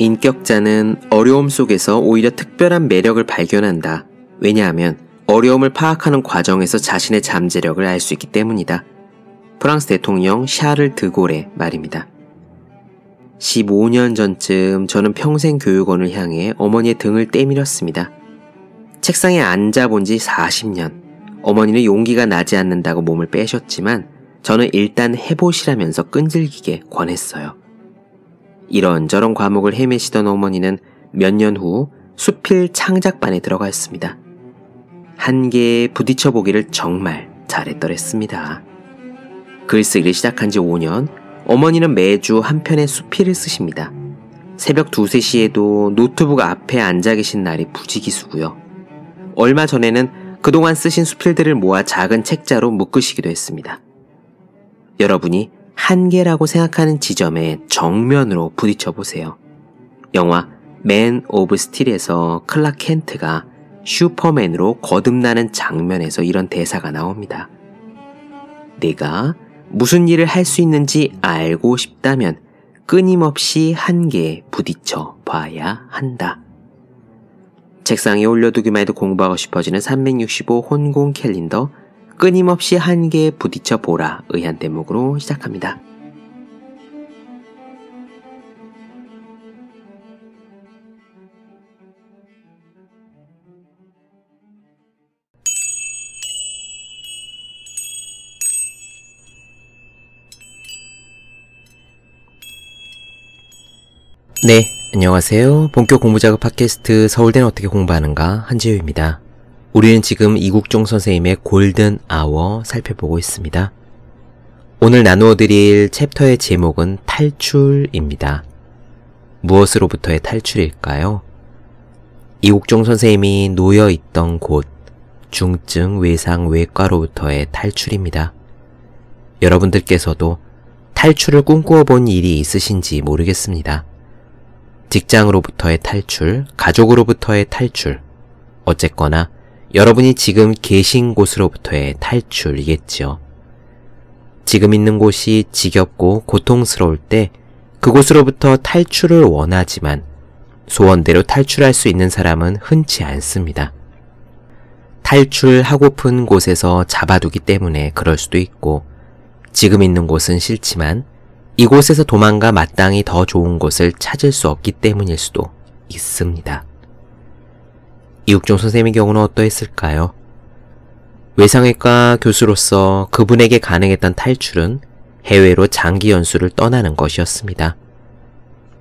인격자는 어려움 속에서 오히려 특별한 매력을 발견한다. 왜냐하면 어려움을 파악하는 과정에서 자신의 잠재력을 알 수 있기 때문이다. 프랑스 대통령 샤를 드골의 말입니다. 15년 전쯤 저는 평생 교육원을 향해 어머니의 등을 떼밀었습니다. 책상에 앉아본 지 40년. 어머니는 용기가 나지 않는다고 몸을 빼셨지만 저는 일단 해보시라면서 끈질기게 권했어요. 이런저런 과목을 헤매시던 어머니는 몇 년 후 수필 창작반에 들어갔습니다. 한계에 부딪혀 보기를 정말 잘했더랬습니다. 글쓰기를 시작한 지 5년, 어머니는 매주 한 편의 수필을 쓰십니다. 새벽 2, 3시에도 노트북 앞에 앉아 계신 날이 부지기수고요. 얼마 전에는 그동안 쓰신 수필들을 모아 작은 책자로 묶으시기도 했습니다. 여러분이 한계라고 생각하는 지점에 정면으로 부딪혀 보세요. 영화 Man of Steel에서 클라크 켄트가 슈퍼맨으로 거듭나는 장면에서 이런 대사가 나옵니다. 내가 무슨 일을 할 수 있는지 알고 싶다면 끊임없이 한계에 부딪혀 봐야 한다. 책상에 올려두기만 해도 공부하고 싶어지는 365 혼공 캘린더 끊임없이 한계에 부딪혀 보라 의한 대목으로 시작합니다. 네, 안녕하세요. 본격 공부 작업 팟캐스트 서울대는 어떻게 공부하는가 한지우입니다. 우리는 지금 이국종 선생님의 골든 아워 살펴보고 있습니다. 오늘 나누어 드릴 챕터의 제목은 탈출입니다. 무엇으로부터의 탈출일까요? 이국종 선생님이 놓여 있던 곳, 중증 외상 외과로부터의 탈출입니다. 여러분들께서도 탈출을 꿈꾸어 본 일이 있으신지 모르겠습니다. 직장으로부터의 탈출, 가족으로부터의 탈출, 어쨌거나 여러분이 지금 계신 곳으로부터의 탈출이겠지요. 지금 있는 곳이 지겹고 고통스러울 때 그곳으로부터 탈출을 원하지만 소원대로 탈출할 수 있는 사람은 흔치 않습니다. 탈출하고픈 곳에서 잡아두기 때문에 그럴 수도 있고 지금 있는 곳은 싫지만 이곳에서 도망가 마땅히 더 좋은 곳을 찾을 수 없기 때문일 수도 있습니다. 이육종 선생님의 경우는 어떠했을까요? 외상외과 교수로서 그분에게 가능했던 탈출은 해외로 장기 연수를 떠나는 것이었습니다.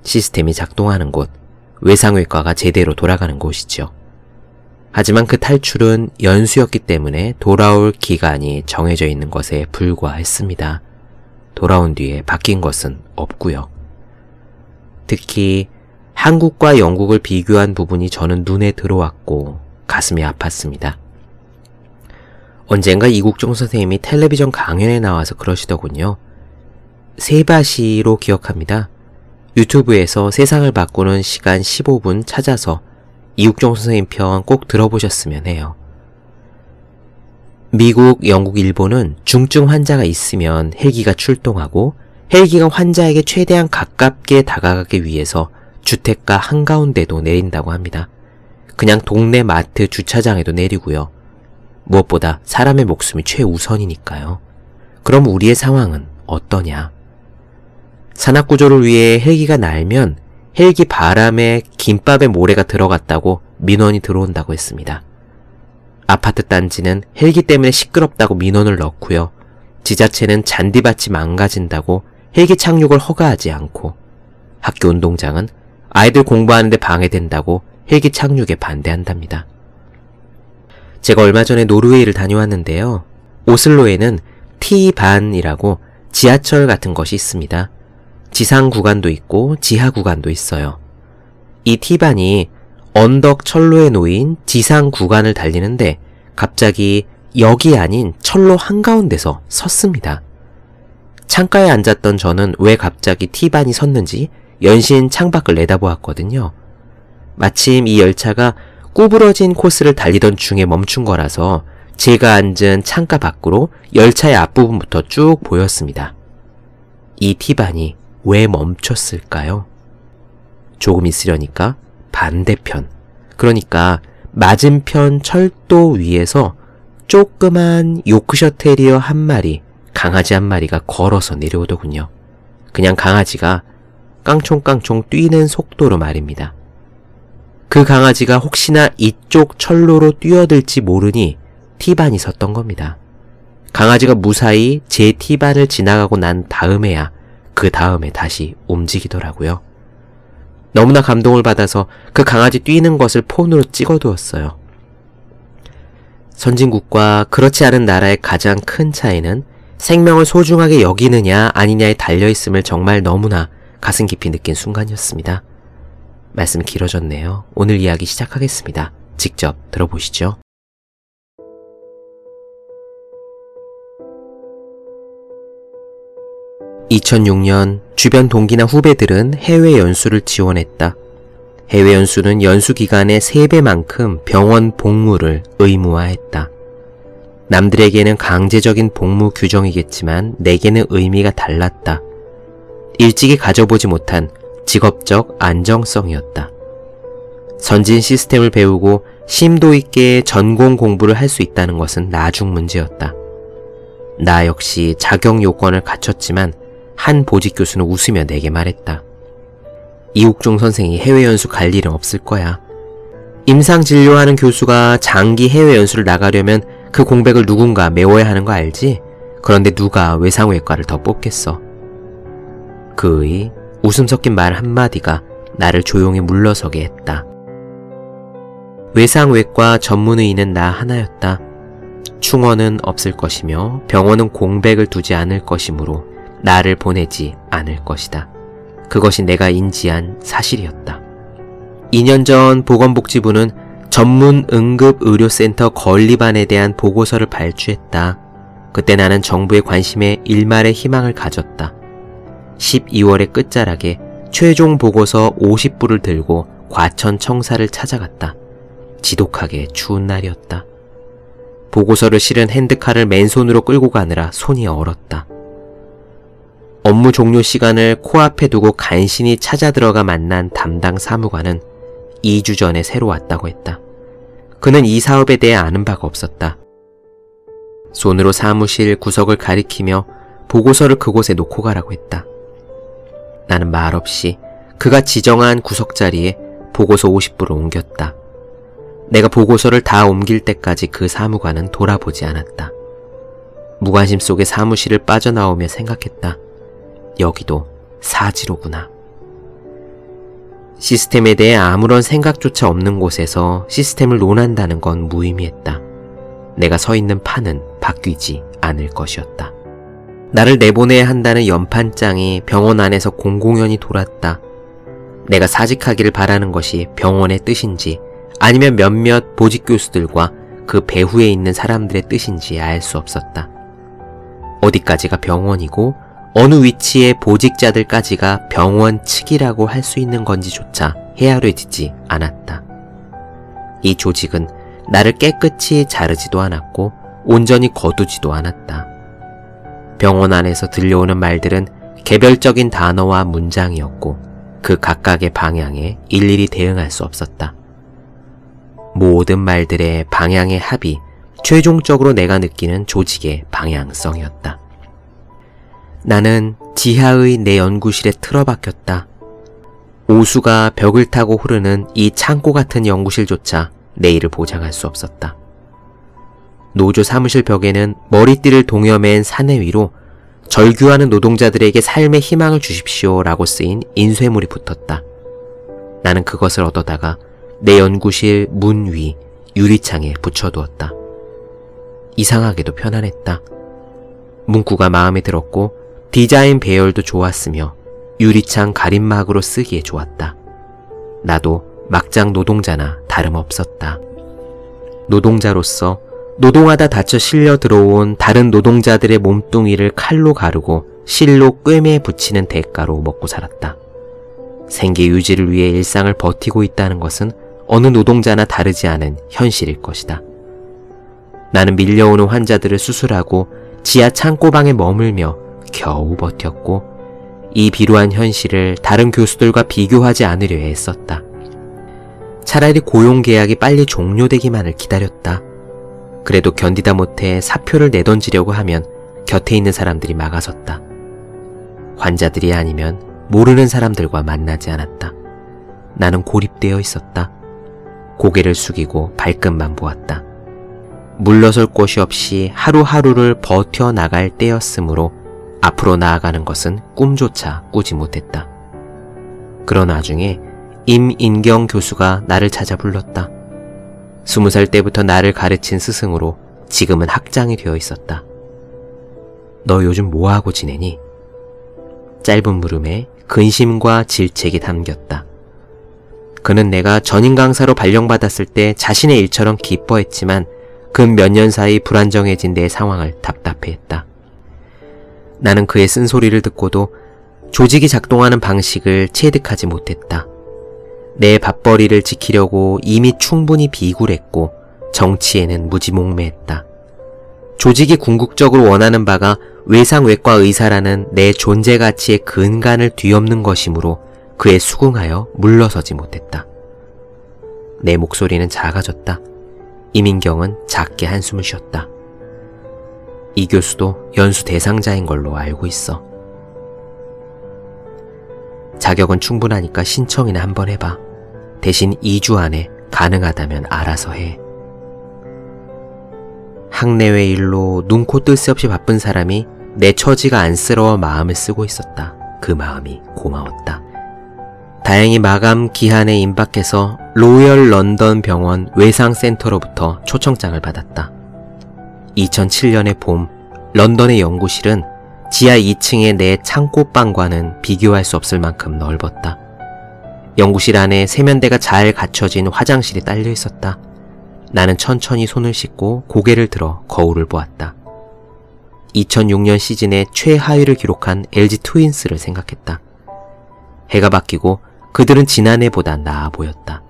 시스템이 작동하는 곳, 외상외과가 제대로 돌아가는 곳이죠. 하지만 그 탈출은 연수였기 때문에 돌아올 기간이 정해져 있는 것에 불과했습니다. 돌아온 뒤에 바뀐 것은 없고요. 특히 한국과 영국을 비교한 부분이 저는 눈에 들어왔고 가슴이 아팠습니다. 언젠가 이국종 선생님이 텔레비전 강연에 나와서 그러시더군요. 세바시로 기억합니다. 유튜브에서 세상을 바꾸는 시간 15분 찾아서 이국종 선생님 편 꼭 들어보셨으면 해요. 미국, 영국, 일본은 중증 환자가 있으면 헬기가 출동하고 헬기가 환자에게 최대한 가깝게 다가가기 위해서 주택가 한가운데도 내린다고 합니다. 그냥 동네 마트 주차장에도 내리고요. 무엇보다 사람의 목숨이 최우선이니까요. 그럼 우리의 상황은 어떠냐? 산악구조를 위해 헬기가 날면 헬기 바람에 김밥에 모래가 들어갔다고 민원이 들어온다고 했습니다. 아파트 단지는 헬기 때문에 시끄럽다고 민원을 넣고요. 지자체는 잔디밭이 망가진다고 헬기 착륙을 허가하지 않고 학교 운동장은 아이들 공부하는데 방해된다고 헬기 착륙에 반대한답니다. 제가 얼마 전에 노르웨이를 다녀왔는데요. 오슬로에는 T반이라고 지하철 같은 것이 있습니다. 지상 구간도 있고 지하 구간도 있어요. 이 T반이 언덕 철로에 놓인 지상 구간을 달리는데 갑자기 역이 아닌 철로 한가운데서 섰습니다. 창가에 앉았던 저는 왜 갑자기 T반이 섰는지 연신 창밖을 내다보았거든요. 마침 이 열차가 구부러진 코스를 달리던 중에 멈춘 거라서 제가 앉은 창가 밖으로 열차의 앞부분부터 쭉 보였습니다. 이 T반이 왜 멈췄을까요? 조금 있으려니까 반대편. 그러니까 맞은편 철도 위에서 조그만 요크셔 테리어 한 마리, 강아지 한 마리가 걸어서 내려오더군요. 그냥 강아지가 깡총깡총 뛰는 속도로 말입니다. 그 강아지가 혹시나 이쪽 철로로 뛰어들지 모르니 티반이 섰던 겁니다. 강아지가 무사히 제 티반을 지나가고 난 다음에야 그 다음에 다시 움직이더라고요. 너무나 감동을 받아서 그 강아지 뛰는 것을 폰으로 찍어두었어요. 선진국과 그렇지 않은 나라의 가장 큰 차이는 생명을 소중하게 여기느냐 아니냐에 달려있음을 정말 너무나 가슴 깊이 느낀 순간이었습니다. 말씀이 길어졌네요. 오늘 이야기 시작하겠습니다. 직접 들어보시죠. 2006년 주변 동기나 후배들은 해외 연수를 지원했다. 해외 연수는 연수 기간의 3배만큼 병원 복무를 의무화했다. 남들에게는 강제적인 복무 규정이겠지만 내게는 의미가 달랐다. 일찍이 가져보지 못한 직업적 안정성이었다. 선진 시스템을 배우고 심도 있게 전공 공부를 할 수 있다는 것은 나중 문제였다. 나 역시 자격 요건을 갖췄지만 한 보직 교수는 웃으며 내게 말했다. 이욱종 선생이 해외 연수 갈 일은 없을 거야. 임상 진료하는 교수가 장기 해외 연수를 나가려면 그 공백을 누군가 메워야 하는 거 알지? 그런데 누가 외상외과를 더 뽑겠어? 그의 웃음 섞인 말 한마디가 나를 조용히 물러서게 했다. 외상외과 전문의는 나 하나였다. 충원은 없을 것이며 병원은 공백을 두지 않을 것이므로 나를 보내지 않을 것이다. 그것이 내가 인지한 사실이었다. 2년 전 보건복지부는 전문 응급의료센터 건립안에 대한 보고서를 발주했다. 그때 나는 정부의 관심에 일말의 희망을 가졌다. 12월의 끝자락에 최종 보고서 50부를 들고 과천 청사를 찾아갔다. 지독하게 추운 날이었다. 보고서를 실은 핸드카를 맨손으로 끌고 가느라 손이 얼었다. 업무 종료 시간을 코앞에 두고 간신히 찾아 들어가 만난 담당 사무관은 2주 전에 새로 왔다고 했다. 그는 이 사업에 대해 아는 바가 없었다. 손으로 사무실 구석을 가리키며 보고서를 그곳에 놓고 가라고 했다. 나는 말없이 그가 지정한 구석 자리에 보고서 50부를 옮겼다. 내가 보고서를 다 옮길 때까지 그 사무관은 돌아보지 않았다. 무관심 속에 사무실을 빠져나오며 생각했다. 여기도 사지로구나. 시스템에 대해 아무런 생각조차 없는 곳에서 시스템을 논한다는 건 무의미했다. 내가 서 있는 판은 바뀌지 않을 것이었다. 나를 내보내야 한다는 연판장이 병원 안에서 공공연히 돌았다. 내가 사직하기를 바라는 것이 병원의 뜻인지 아니면 몇몇 보직 교수들과 그 배후에 있는 사람들의 뜻인지 알 수 없었다. 어디까지가 병원이고 어느 위치의 보직자들까지가 병원 측이라고 할 수 있는 건지조차 헤아려지지 않았다. 이 조직은 나를 깨끗이 자르지도 않았고 온전히 거두지도 않았다. 병원 안에서 들려오는 말들은 개별적인 단어와 문장이었고 그 각각의 방향에 일일이 대응할 수 없었다. 모든 말들의 방향의 합이 최종적으로 내가 느끼는 조직의 방향성이었다. 나는 지하의 내 연구실에 틀어박혔다. 오수가 벽을 타고 흐르는 이 창고 같은 연구실조차 내일을 보장할 수 없었다. 노조 사무실 벽에는 머리띠를 동여맨 사내 위로 절규하는 노동자들에게 삶의 희망을 주십시오 라고 쓰인 인쇄물이 붙었다. 나는 그것을 얻어다가 내 연구실 문 위 유리창에 붙여두었다. 이상하게도 편안했다. 문구가 마음에 들었고 디자인 배열도 좋았으며 유리창 가림막으로 쓰기에 좋았다. 나도 막장 노동자나 다름없었다. 노동자로서 노동하다 다쳐 실려 들어온 다른 노동자들의 몸뚱이를 칼로 가르고 실로 꿰매 붙이는 대가로 먹고 살았다. 생계 유지를 위해 일상을 버티고 있다는 것은 어느 노동자나 다르지 않은 현실일 것이다. 나는 밀려오는 환자들을 수술하고 지하 창고방에 머물며 겨우 버텼고 이 비루한 현실을 다른 교수들과 비교하지 않으려 했었다. 차라리 고용 계약이 빨리 종료되기만을 기다렸다. 그래도 견디다 못해 사표를 내던지려고 하면 곁에 있는 사람들이 막아섰다. 환자들이 아니면 모르는 사람들과 만나지 않았다. 나는 고립되어 있었다. 고개를 숙이고 발끝만 보았다. 물러설 곳이 없이 하루하루를 버텨나갈 때였으므로 앞으로 나아가는 것은 꿈조차 꾸지 못했다. 그런 와중에 임인경 교수가 나를 찾아 불렀다. 스무 살 때부터 나를 가르친 스승으로 지금은 학장이 되어 있었다. 너 요즘 뭐하고 지내니? 짧은 물음에 근심과 질책이 담겼다. 그는 내가 전임 강사로 발령받았을 때 자신의 일처럼 기뻐했지만 근 몇 년 사이 불안정해진 내 상황을 답답해했다. 나는 그의 쓴소리를 듣고도 조직이 작동하는 방식을 체득하지 못했다. 내 밥벌이를 지키려고 이미 충분히 비굴했고 정치에는 무지몽매했다. 조직이 궁극적으로 원하는 바가 외상외과 의사라는 내 존재 가치의 근간을 뒤엎는 것이므로 그에 수긍하여 물러서지 못했다. 내 목소리는 작아졌다. 이민경은 작게 한숨을 쉬었다. 이 교수도 연수 대상자인 걸로 알고 있어. 자격은 충분하니까 신청이나 한번 해봐. 대신 2주 안에 가능하다면 알아서 해. 학내외 일로 눈코 뜰 새 없이 바쁜 사람이 내 처지가 안쓰러워 마음을 쓰고 있었다. 그 마음이 고마웠다. 다행히 마감 기한에 임박해서 로열 런던 병원 외상센터로부터 초청장을 받았다. 2007년의 봄, 런던의 연구실은 지하 2층의 내 창고방과는 비교할 수 없을 만큼 넓었다. 연구실 안에 세면대가 잘 갖춰진 화장실이 딸려 있었다. 나는 천천히 손을 씻고 고개를 들어 거울을 보았다. 2006년 시즌에 최하위를 기록한 LG 트윈스를 생각했다. 해가 바뀌고 그들은 지난해보다 나아 보였다.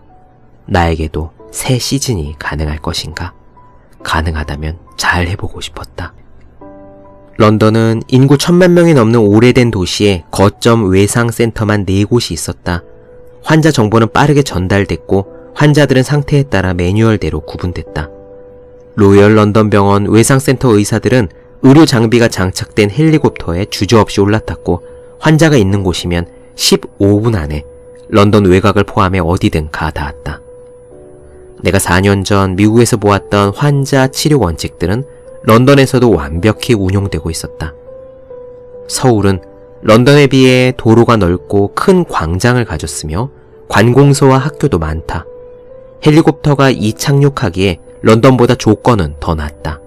나에게도 새 시즌이 가능할 것인가? 가능하다면 잘 해보고 싶었다. 런던은 인구 천만 명이 넘는 오래된 도시에 거점 외상 센터만 네 곳이 있었다. 환자 정보는 빠르게 전달됐고 환자들은 상태에 따라 매뉴얼대로 구분됐다. 로열 런던 병원 외상센터 의사들은 의료 장비가 장착된 헬리콥터에 주저없이 올라탔고 환자가 있는 곳이면 15분 안에 런던 외곽을 포함해 어디든 가 닿았다. 내가 4년 전 미국에서 보았던 환자 치료 원칙들은 런던에서도 완벽히 운용되고 있었다. 서울은 런던에 비해 도로가 넓고 큰 광장을 가졌으며 관공서와 학교도 많다. 헬리콥터가 이 착륙하기에 런던보다 조건은 더 낫다.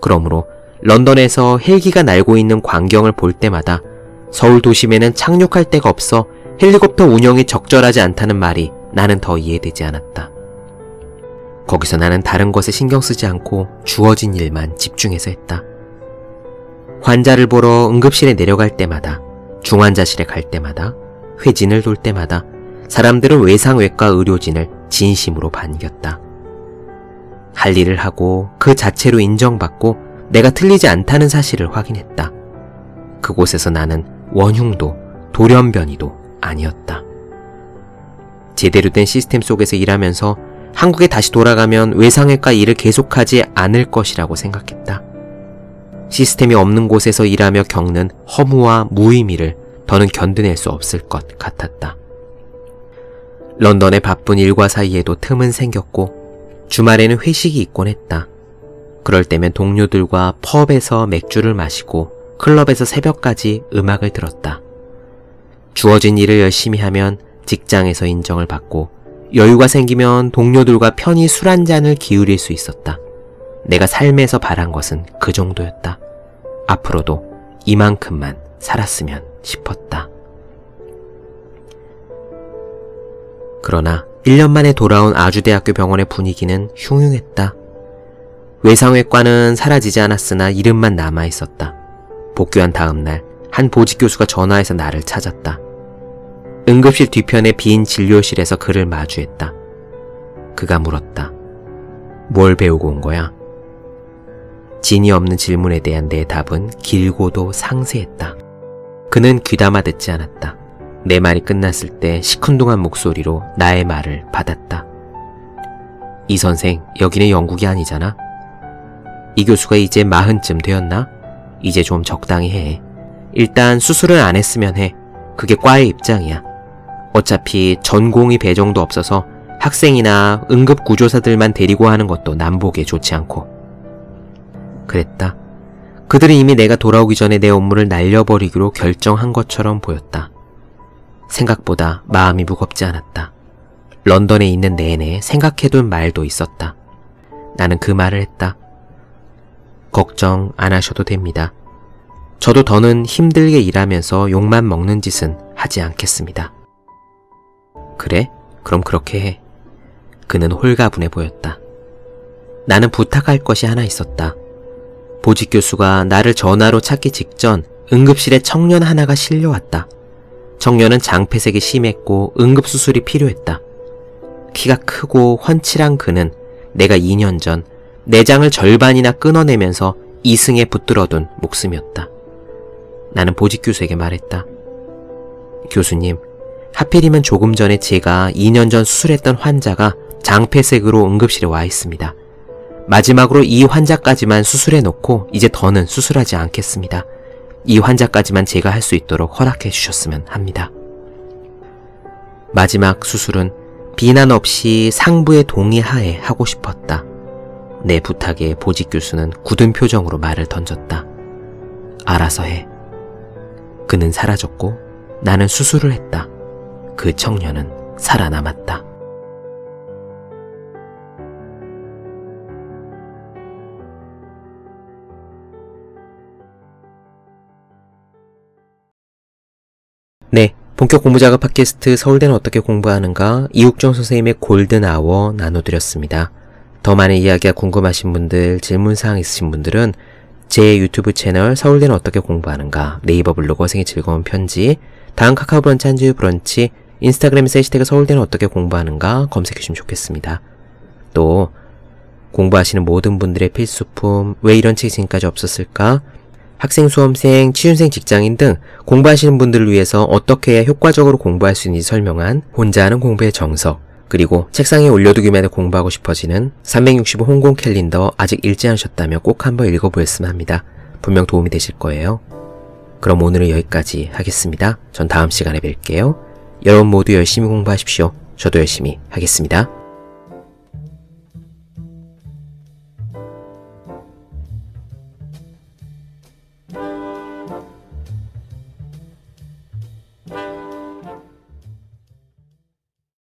그러므로 런던에서 헬기가 날고 있는 광경을 볼 때마다 서울 도심에는 착륙할 데가 없어 헬리콥터 운영이 적절하지 않다는 말이 나는 더 이해되지 않았다. 거기서 나는 다른 것에 신경 쓰지 않고 주어진 일만 집중해서 했다. 환자를 보러 응급실에 내려갈 때마다, 중환자실에 갈 때마다, 회진을 돌 때마다 사람들은 외상외과 의료진을 진심으로 반겼다. 할 일을 하고 그 자체로 인정받고 내가 틀리지 않다는 사실을 확인했다. 그곳에서 나는 원흉도 돌연변이도 아니었다. 제대로 된 시스템 속에서 일하면서 한국에 다시 돌아가면 외상외과 일을 계속하지 않을 것이라고 생각했다. 시스템이 없는 곳에서 일하며 겪는 허무와 무의미를 더는 견뎌낼 수 없을 것 같았다. 런던의 바쁜 일과 사이에도 틈은 생겼고 주말에는 회식이 있곤 했다. 그럴 때면 동료들과 펍에서 맥주를 마시고 클럽에서 새벽까지 음악을 들었다. 주어진 일을 열심히 하면 직장에서 인정을 받고 여유가 생기면 동료들과 편히 술 한 잔을 기울일 수 있었다. 내가 삶에서 바란 것은 그 정도였다. 앞으로도 이만큼만 살았으면 싶었다. 그러나 1년 만에 돌아온 아주대학교 병원의 분위기는 흉흉했다. 외상외과는 사라지지 않았으나 이름만 남아 있었다. 복귀한 다음 날, 한 보직 교수가 전화해서 나를 찾았다. 응급실 뒤편의 빈 진료실에서 그를 마주했다. 그가 물었다. 뭘 배우고 온 거야? 진이 없는 질문에 대한 내 답은 길고도 상세했다. 그는 귀담아 듣지 않았다. 내 말이 끝났을 때 시큰둥한 목소리로 나의 말을 받았다. 이 선생, 여기는 영국이 아니잖아? 이 교수가 이제 마흔쯤 되었나? 이제 좀 적당히 해. 일단 수술을 안 했으면 해. 그게 과의 입장이야. 어차피 전공의 배정도 없어서 학생이나 응급구조사들만 데리고 하는 것도 남보기에 좋지 않고. 그랬다. 그들은 이미 내가 돌아오기 전에 내 업무를 날려버리기로 결정한 것처럼 보였다. 생각보다 마음이 무겁지 않았다. 런던에 있는 내내 생각해둔 말도 있었다. 나는 그 말을 했다. 걱정 안 하셔도 됩니다. 저도 더는 힘들게 일하면서 욕만 먹는 짓은 하지 않겠습니다. 그래? 그럼 그렇게 해. 그는 홀가분해 보였다. 나는 부탁할 것이 하나 있었다. 보직 교수가 나를 전화로 찾기 직전 응급실에 청년 하나가 실려왔다. 청년은 장폐색이 심했고 응급수술이 필요했다. 키가 크고 훤칠한 그는 내가 2년 전 내장을 절반이나 끊어내면서 이승에 붙들어둔 목숨이었다. 나는 보직 교수에게 말했다. 교수님, 하필이면 조금 전에 제가 2년 전 수술했던 환자가 장폐색으로 응급실에 와 있습니다. 마지막으로 이 환자까지만 수술해 놓고 이제 더는 수술하지 않겠습니다. 이 환자까지만 제가 할 수 있도록 허락해 주셨으면 합니다. 마지막 수술은 비난 없이 상부의 동의하에 하고 싶었다. 내 부탁에 보직 교수는 굳은 표정으로 말을 던졌다. 알아서 해. 그는 사라졌고 나는 수술을 했다. 그 청년은 살아남았다. 네. 본격 공부작업 팟캐스트 서울대는 어떻게 공부하는가 이욱정 선생님의 골든 아워 나눠드렸습니다. 더 많은 이야기가 궁금하신 분들, 질문사항 있으신 분들은 제 유튜브 채널 서울대는 어떻게 공부하는가 네이버 블로그 어생의 즐거운 편지 다음 카카오 브런치 한주유 브런치 인스타그램에서 해시태그 서울대는 어떻게 공부하는가 검색해주시면 좋겠습니다. 또 공부하시는 모든 분들의 필수품 왜 이런 책이 지금까지 없었을까 학생, 수험생, 취준생, 직장인 등 공부하시는 분들을 위해서 어떻게 해야 효과적으로 공부할 수 있는지 설명한 혼자 하는 공부의 정석, 그리고 책상에 올려두기만 해도 공부하고 싶어지는 365 홍콩 캘린더 아직 읽지 않으셨다면 꼭 한번 읽어보셨으면 합니다. 분명 도움이 되실 거예요. 그럼 오늘은 여기까지 하겠습니다. 전 다음 시간에 뵐게요. 여러분 모두 열심히 공부하십시오. 저도 열심히 하겠습니다.